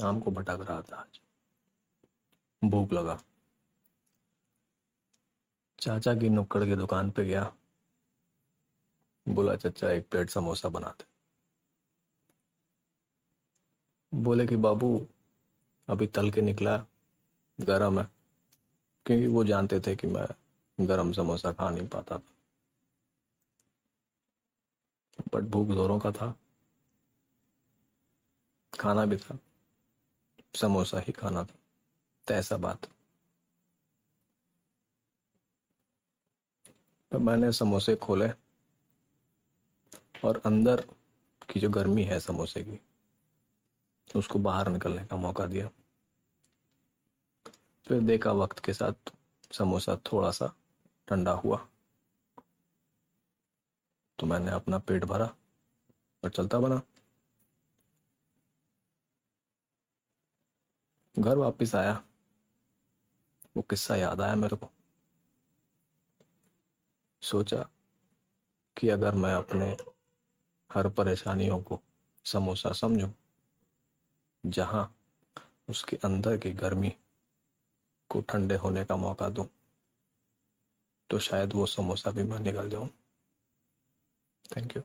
शाम को भटक रहा था आज। भूख लगा। चाचा की नुक्कड़ की दुकान पे गया। बोला, चाचा, एक प्लेट समोसा बनाते बोले कि, बाबू, अभी तल के निकला, गरम है। क्योंकि वो जानते थे कि मैं गरम समोसा खा नहीं पाता था। बट भूख जोरों का था। खाना भी था। समोसा ही खाना था। तो ऐसा बात। तो मैंने समोसे खोले और अंदर की जो गर्मी है समोसे की, उसको बाहर निकलने का मौका दिया। फिर देखा वक्त के साथ समोसा थोड़ा सा ठंडा हुआ। तो मैंने अपना पेट भरा और चलता बना। घर वापस आया। वो किस्सा याद आया मेरे को। सोचा कि अगर मैं अपने हर परेशानियों को समोसा समझूं, जहाँ उसके अंदर की गर्मी को ठंडे होने का मौका दूँ तो शायद वो समोसा भी मैं निकल जाऊँ। Thank you